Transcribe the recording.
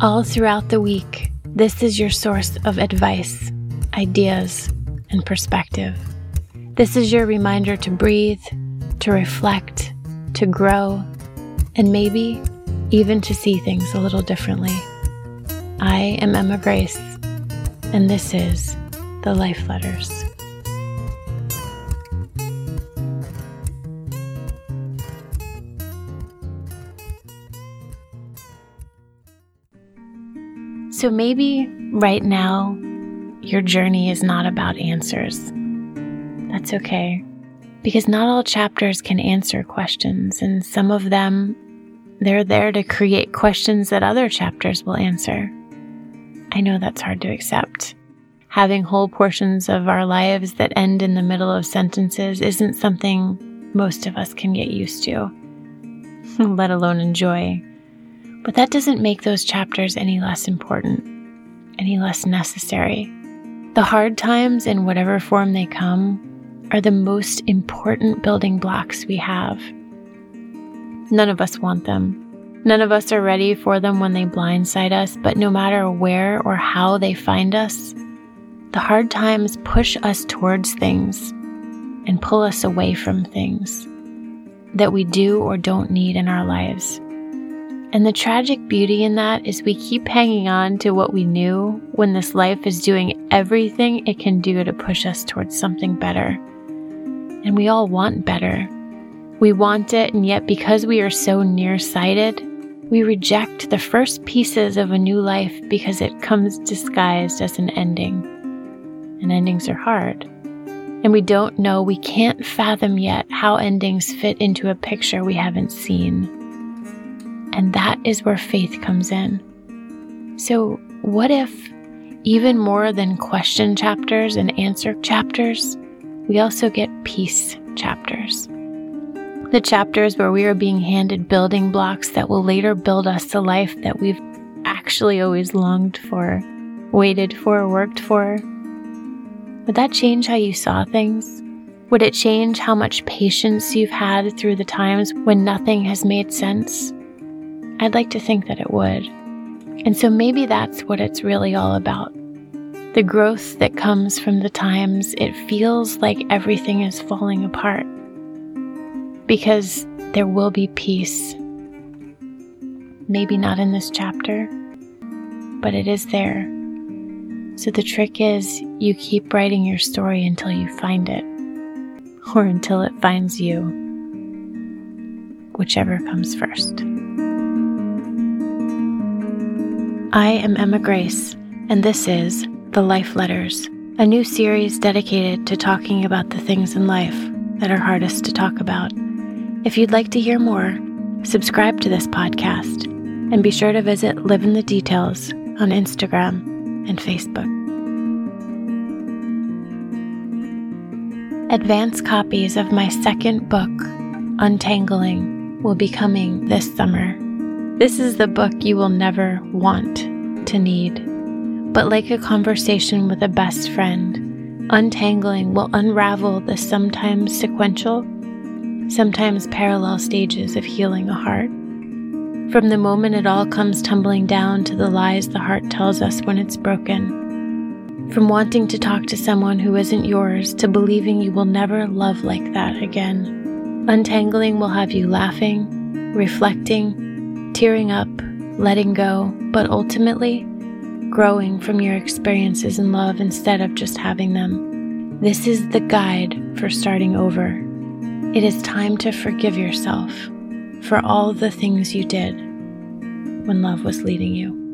All throughout the week, this is your source of advice, ideas, and perspective. This is your reminder to breathe, to reflect, to grow, and maybe even to see things a little differently. I am Emma Grace, and this is The Life Letters. So maybe right now, your journey is not about answers. That's okay, because not all chapters can answer questions, and some of them, they're there to create questions that other chapters will answer. I know that's hard to accept. Having whole portions of our lives that end in the middle of sentences isn't something most of us can get used to, let alone enjoy. But that doesn't make those chapters any less important, any less necessary. The hard times, in whatever form they come, are the most important building blocks we have. None of us want them. None of us are ready for them when they blindside us, but no matter where or how they find us, the hard times push us towards things and pull us away from things that we do or don't need in our lives. And the tragic beauty in that is we keep hanging on to what we knew when this life is doing everything it can do to push us towards something better. And we all want better. We want it, and yet because we are so nearsighted, we reject the first pieces of a new life because it comes disguised as an ending. And endings are hard. And we don't know, we can't fathom yet how endings fit into a picture we haven't seen. And that is where faith comes in. So, what if, even more than question chapters and answer chapters, we also get peace chapters? The chapters where we are being handed building blocks that will later build us the life that we've actually always longed for, waited for, worked for. Would that change how you saw things? Would it change how much patience you've had through the times when nothing has made sense? I'd like to think that it would. And so maybe that's what it's really all about. The growth that comes from the times it feels like everything is falling apart. Because there will be peace. Maybe not in this chapter, but it is there. So the trick is you keep writing your story until you find it, or until it finds you, whichever comes first. I am Emma Grace, and this is The Life Letters, a new series dedicated to talking about the things in life that are hardest to talk about. If you'd like to hear more, subscribe to this podcast and be sure to visit Live in the Details on Instagram and Facebook. Advance copies of my second book, Untangling, will be coming this summer. This is the book you will never want to need. But like a conversation with a best friend, untangling will unravel the sometimes sequential, sometimes parallel stages of healing a heart. From the moment it all comes tumbling down to the lies the heart tells us when it's broken. From wanting to talk to someone who isn't yours to believing you will never love like that again. Untangling will have you laughing, reflecting, tearing up, letting go, but ultimately growing from your experiences in love instead of just having them. This is the guide for starting over. It is time to forgive yourself for all the things you did when love was leading you.